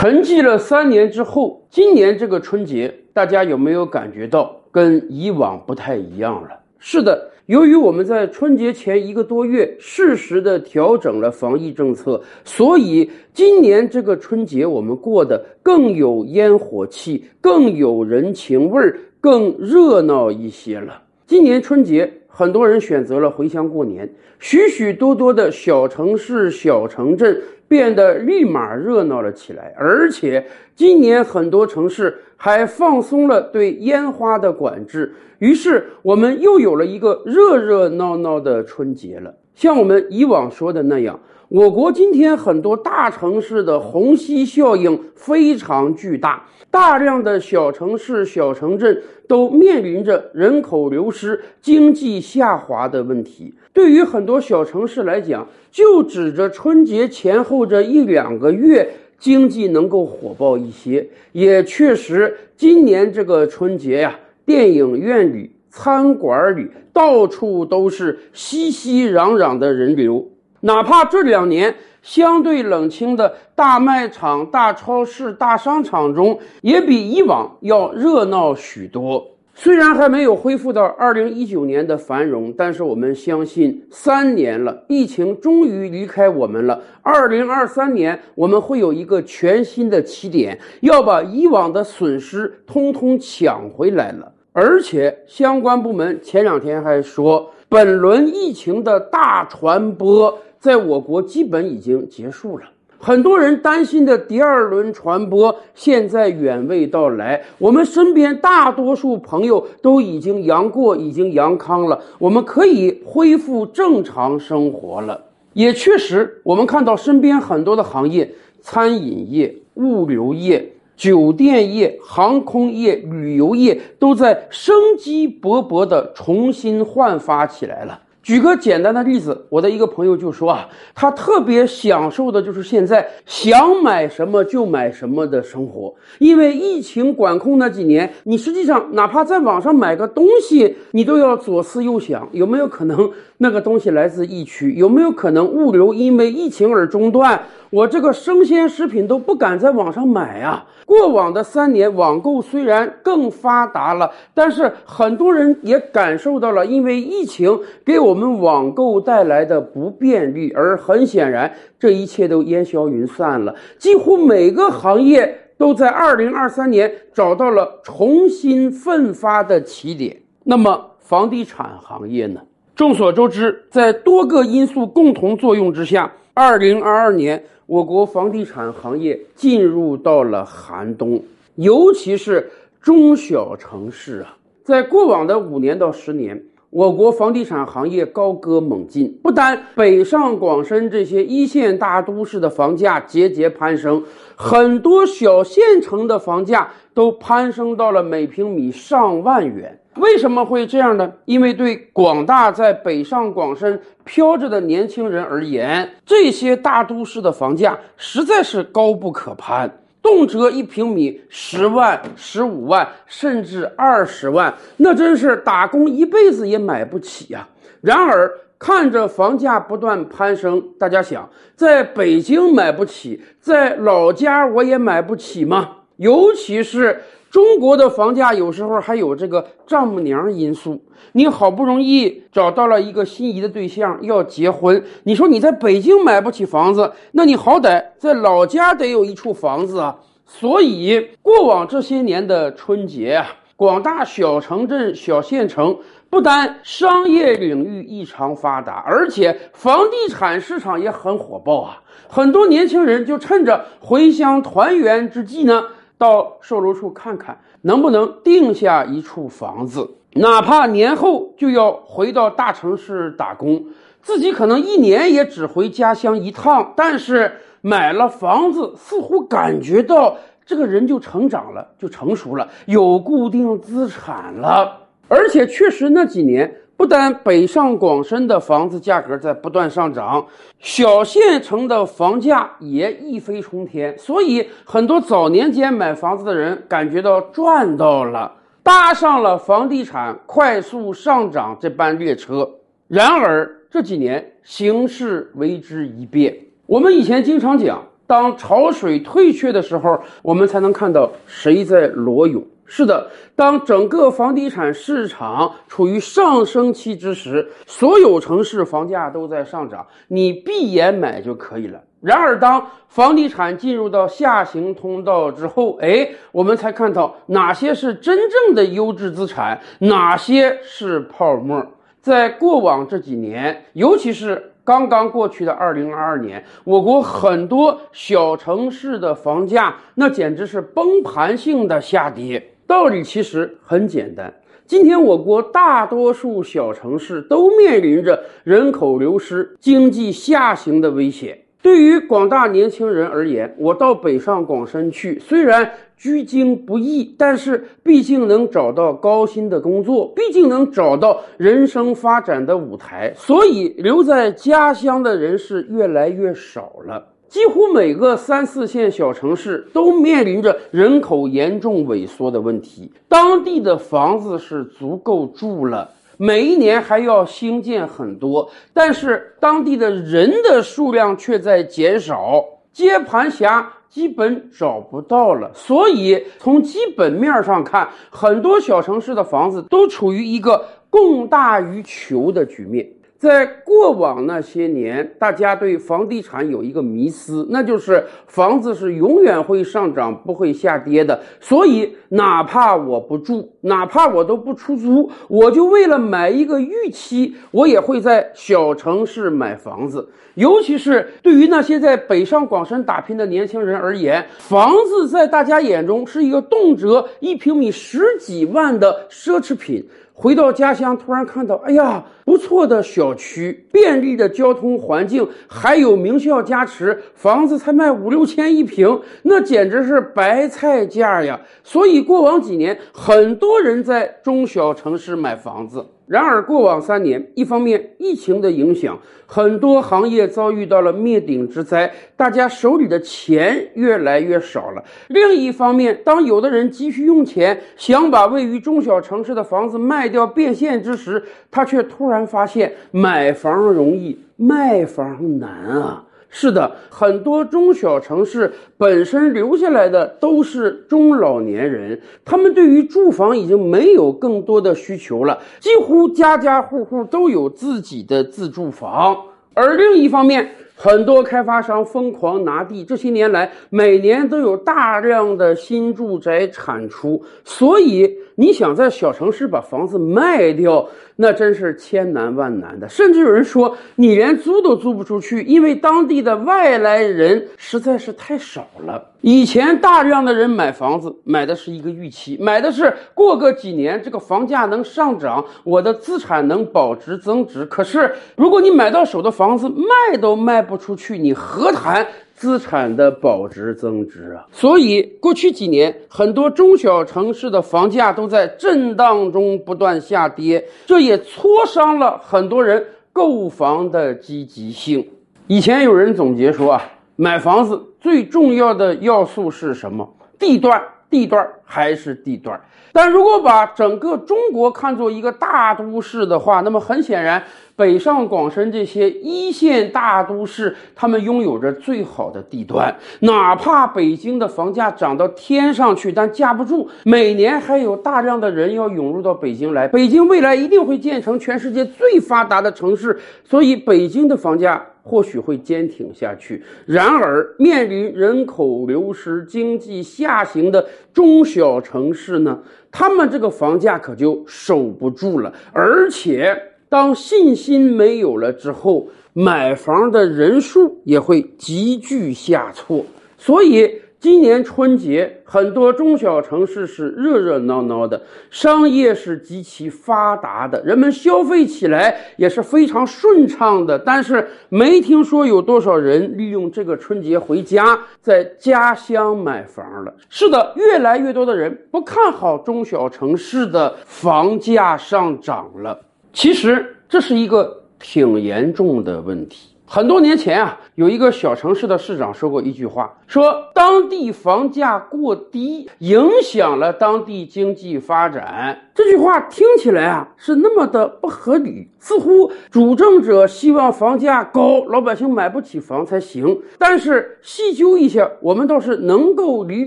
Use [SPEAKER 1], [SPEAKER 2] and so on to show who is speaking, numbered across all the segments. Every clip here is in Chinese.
[SPEAKER 1] 沉寂了三年之后，今年这个春节，大家有没有感觉到跟以往不太一样了？是的，由于我们在春节前一个多月适时的调整了防疫政策，所以今年这个春节我们过得更有烟火气，更有人情味儿，更热闹一些了。今年春节。很多人选择了回乡过年，许许多多的小城市、小城镇变得立马热闹了起来。而且，今年很多城市还放松了对烟花的管制，于是我们又有了一个热热闹闹的春节了。像我们以往说的那样。我国今天很多大城市的虹吸效应非常巨大，大量的小城市、小城镇都面临着人口流失、经济下滑的问题。对于很多小城市来讲，就指着春节前后这一两个月经济能够火爆一些，也确实，今年这个春节呀，电影院里、餐馆里到处都是熙熙攘攘的人流。哪怕这两年相对冷清的大卖场、大超市、大商场中，也比以往要热闹许多。虽然还没有恢复到二零一九年的繁荣，但是我们相信，三年了，疫情终于离开我们了。二零二三年，我们会有一个全新的起点，要把以往的损失通通抢回来了。而且，相关部门前两天还说，本轮疫情的大传播。在我国基本已经结束了，很多人担心的第二轮传播现在远未到来。我们身边大多数朋友都已经阳过，已经阳康了，我们可以恢复正常生活了。也确实，我们看到身边很多的行业，餐饮业、物流业、酒店业、航空业、旅游业都在生机勃勃地重新焕发起来了。举个简单的例子，我的一个朋友就说啊，他特别享受的就是现在想买什么就买什么的生活。因为疫情管控那几年，你实际上哪怕在网上买个东西，你都要左思右想，有没有可能那个东西来自疫区？有没有可能物流因为疫情而中断？我这个生鲜食品都不敢在网上买啊！过往的三年，网购虽然更发达了，但是很多人也感受到了因为疫情给我们网购带来的不便利，而很显然，这一切都烟消云散了。几乎每个行业都在二零二三年找到了重新奋发的起点。那么，房地产行业呢？众所周知，在多个因素共同作用之下，二零二二年。我国房地产行业进入到了寒冬，尤其是中小城市啊，在过往的五年到十年，我国房地产行业高歌猛进，不单北上广深这些一线大都市的房价节节攀升，很多小县城的房价都攀升到了每平米上万元。为什么会这样呢？因为对广大在北上广深飘着的年轻人而言，这些大都市的房价实在是高不可攀，动辄一平米十万、十五万，甚至二十万，那真是打工一辈子也买不起呀。然而，看着房价不断攀升，大家想，在北京买不起，在老家我也买不起吗？尤其是。中国的房价有时候还有这个丈母娘因素。你好不容易找到了一个心仪的对象要结婚，你说你在北京买不起房子，那你好歹在老家得有一处房子啊。所以过往这些年的春节啊，广大小城镇、小县城不单商业领域异常发达，而且房地产市场也很火爆啊。很多年轻人就趁着回乡团圆之际呢。到售楼处看看，能不能定下一处房子？哪怕年后就要回到大城市打工，自己可能一年也只回家乡一趟。但是买了房子，似乎感觉到这个人就成长了，就成熟了，有固定资产了。而且确实那几年。不但北上广深的房子价格在不断上涨，小县城的房价也一飞冲天，所以很多早年间买房子的人感觉到赚到了，搭上了房地产快速上涨这班列车。然而这几年形势为之一变，我们以前经常讲，当潮水退却的时候，我们才能看到谁在裸泳。是的，当整个房地产市场处于上升期之时，所有城市房价都在上涨，你闭眼买就可以了。然而，当房地产进入到下行通道之后，哎，我们才看到哪些是真正的优质资产，哪些是泡沫。在过往这几年，尤其是刚刚过去的二零二二年，我国很多小城市的房价那简直是崩盘性的下跌。道理其实很简单，今天我国大多数小城市都面临着人口流失、经济下行的危险。对于广大年轻人而言，我到北上广深去，虽然居京不易，但是毕竟能找到高薪的工作，毕竟能找到人生发展的舞台，所以留在家乡的人是越来越少了。几乎每个三四线小城市都面临着人口严重萎缩的问题，当地的房子是足够住了，每一年还要新建很多，但是当地的人的数量却在减少，接盘侠基本找不到了。所以从基本面上看，很多小城市的房子都处于一个供大于求的局面。在过往那些年，大家对房地产有一个迷思，那就是房子是永远会上涨，不会下跌的。所以，哪怕我不住，哪怕我都不出租，我就为了买一个预期，我也会在小城市买房子。尤其是对于那些在北上广深打拼的年轻人而言，房子在大家眼中是一个动辄一平米十几万的奢侈品。回到家乡，突然看到，哎呀，不错的小区，便利的交通环境，还有名校加持，房子才卖五六千一平，那简直是白菜价呀！所以过往几年，很多人在中小城市买房子。然而，过往三年，一方面疫情的影响，很多行业遭遇到了灭顶之灾，大家手里的钱越来越少了；另一方面，当有的人急需用钱，想把位于中小城市的房子卖掉变现之时，他却突然发现买房容易，卖房难啊！是的，很多中小城市本身留下来的都是中老年人，他们对于住房已经没有更多的需求了，几乎家家户户都有自己的自住房。而另一方面，很多开发商疯狂拿地，这些年来每年都有大量的新住宅产出，所以你想在小城市把房子卖掉，那真是千难万难的。甚至有人说，你连租都租不出去，因为当地的外来人实在是太少了。以前大量的人买房子，买的是一个预期，买的是过个几年这个房价能上涨，我的资产能保值增值。可是如果你买到手的房子卖都卖不出去，你何谈资产的保值增值啊？所以过去几年，很多中小城市的房价都在震荡中不断下跌，这也挫伤了很多人购房的积极性。以前有人总结说啊。买房子最重要的要素是什么？地段，地段还是地段。但如果把整个中国看作一个大都市的话，那么很显然，北上广深这些一线大都市，他们拥有着最好的地段。哪怕北京的房价涨到天上去，但架不住每年还有大量的人要涌入到北京来。北京未来一定会建成全世界最发达的城市，所以北京的房价。或许会坚挺下去，然而面临人口流失、经济下行的中小城市呢？他们这个房价可就守不住了。而且，当信心没有了之后，买房的人数也会急剧下挫。所以。今年春节，很多中小城市是热热闹闹的，商业是极其发达的，人们消费起来也是非常顺畅的。但是，没听说有多少人利用这个春节回家，在家乡买房了。是的，越来越多的人不看好中小城市的房价上涨了。其实，这是一个挺严重的问题。很多年前啊，有一个小城市的市长说过一句话，说当地房价过低影响了当地经济发展。这句话听起来啊是那么的不合理，似乎主政者希望房价高，老百姓买不起房才行。但是细究一下，我们倒是能够理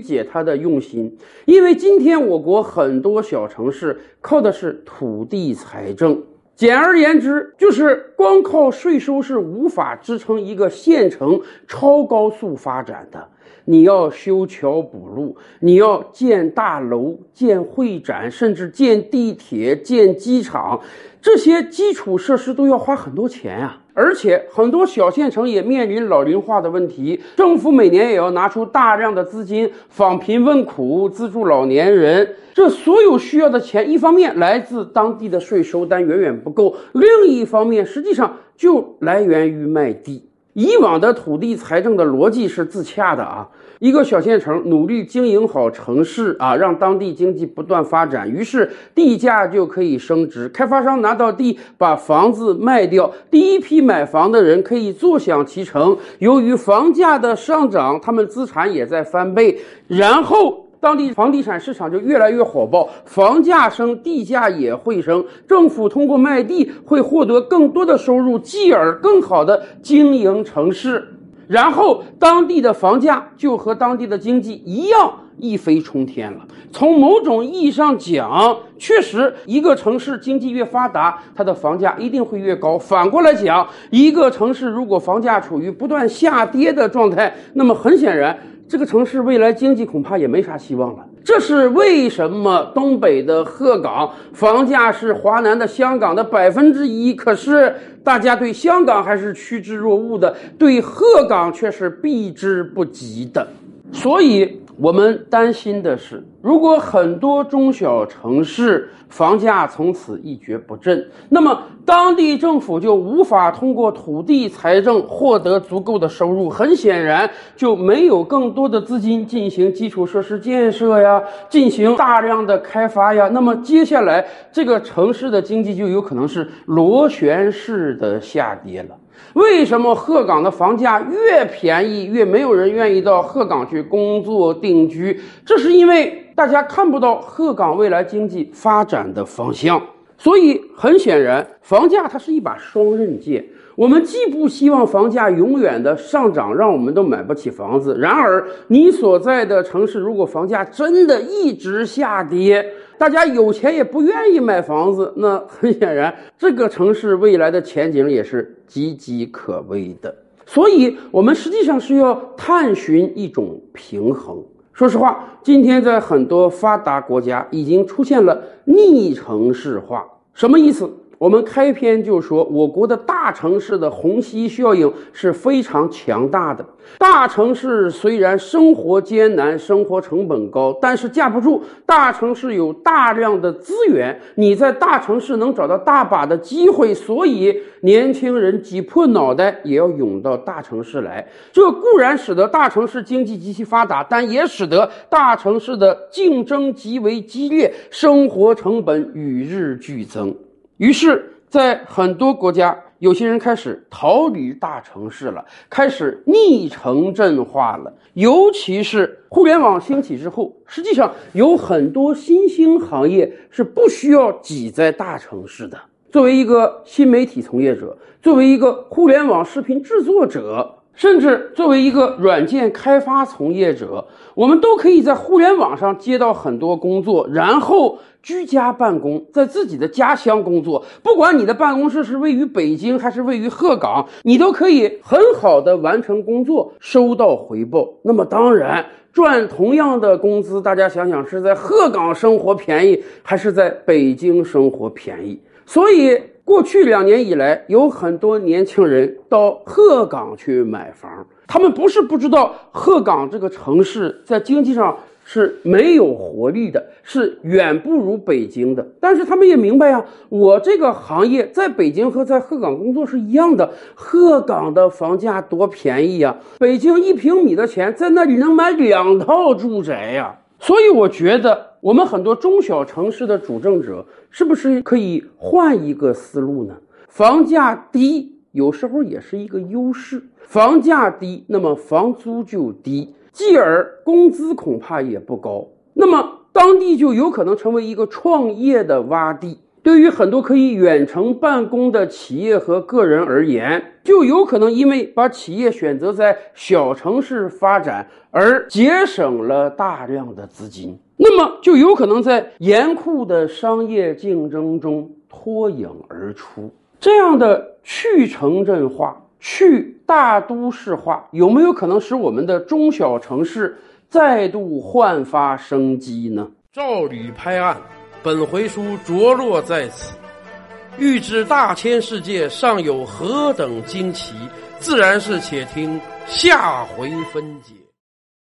[SPEAKER 1] 解他的用心，因为今天我国很多小城市靠的是土地财政。简而言之，就是光靠税收是无法支撑一个县城超高速发展的。你要修桥补路，你要建大楼、建会展，甚至建地铁、建机场，这些基础设施都要花很多钱呀。而且很多小县城也面临老龄化的问题，政府每年也要拿出大量的资金访贫问苦，资助老年人。这所有需要的钱，一方面来自当地的税收，但远远不够；另一方面，实际上就来源于卖地。以往的土地财政的逻辑是自洽的啊，一个小县城努力经营好城市啊，让当地经济不断发展，于是地价就可以升值。开发商拿到地，把房子卖掉，第一批买房的人可以坐享其成。由于房价的上涨，他们资产也在翻倍，然后。当地房地产市场就越来越火爆，房价升，地价也会升。政府通过卖地会获得更多的收入，继而更好的经营城市，然后当地的房价就和当地的经济一样一飞冲天了。从某种意义上讲，确实一个城市经济越发达，它的房价一定会越高。反过来讲，一个城市如果房价处于不断下跌的状态，那么很显然。这个城市未来经济恐怕也没啥希望了。这是为什么东北的鹤岗房价是华南的香港的百分之一，可是大家对香港还是趋之若鹜的，对鹤岗却是避之不及的。所以。我们担心的是，如果很多中小城市房价从此一蹶不振，那么当地政府就无法通过土地财政获得足够的收入，很显然就没有更多的资金进行基础设施建设呀，进行大量的开发呀。那么接下来这个城市的经济就有可能是螺旋式的下跌了。为什么鹤岗的房价越便宜越没有人愿意到鹤岗去工作定居？这是因为大家看不到鹤岗未来经济发展的方向。所以很显然，房价它是一把双刃剑。我们既不希望房价永远的上涨，让我们都买不起房子；然而，你所在的城市如果房价真的一直下跌，大家有钱也不愿意买房子，那很显然，这个城市未来的前景也是岌岌可危的。所以，我们实际上是要探寻一种平衡。说实话，今天在很多发达国家已经出现了逆城市化，什么意思？我们开篇就说，我国的大城市的虹吸效应是非常强大的。大城市虽然生活艰难，生活成本高，但是架不住大城市有大量的资源，你在大城市能找到大把的机会，所以年轻人挤破脑袋也要涌到大城市来。这固然使得大城市经济极其发达，但也使得大城市的竞争极为激烈，生活成本与日俱增。于是，在很多国家，有些人开始逃离大城市了，开始逆城镇化了。尤其是互联网兴起之后，实际上有很多新兴行业是不需要挤在大城市的。作为一个新媒体从业者，作为一个互联网视频制作者。甚至作为一个软件开发从业者，我们都可以在互联网上接到很多工作，然后居家办公，在自己的家乡工作。不管你的办公室是位于北京还是位于鹤岗，你都可以很好的完成工作，收到回报。那么当然，赚同样的工资，大家想想是在鹤岗生活便宜，还是在北京生活便宜？所以。过去两年以来，有很多年轻人到鹤岗去买房。他们不是不知道鹤岗这个城市在经济上是没有活力的，是远不如北京的。但是他们也明白呀，我这个行业在北京和在鹤岗工作是一样的。鹤岗的房价多便宜呀！北京一平米的钱，在那里能买两套住宅呀。所以我觉得。我们很多中小城市的主政者，是不是可以换一个思路呢？房价低有时候也是一个优势。房价低，那么房租就低，继而工资恐怕也不高，那么当地就有可能成为一个创业的洼地。对于很多可以远程办公的企业和个人而言，就有可能因为把企业选择在小城市发展而节省了大量的资金，那么就有可能在严酷的商业竞争中脱颖而出。这样的去城镇化、去大都市化，有没有可能使我们的中小城市再度焕发生机呢？
[SPEAKER 2] 照吕拍案。本回书着落在此，欲知大千世界尚有何等惊奇，自然是且听下回分解。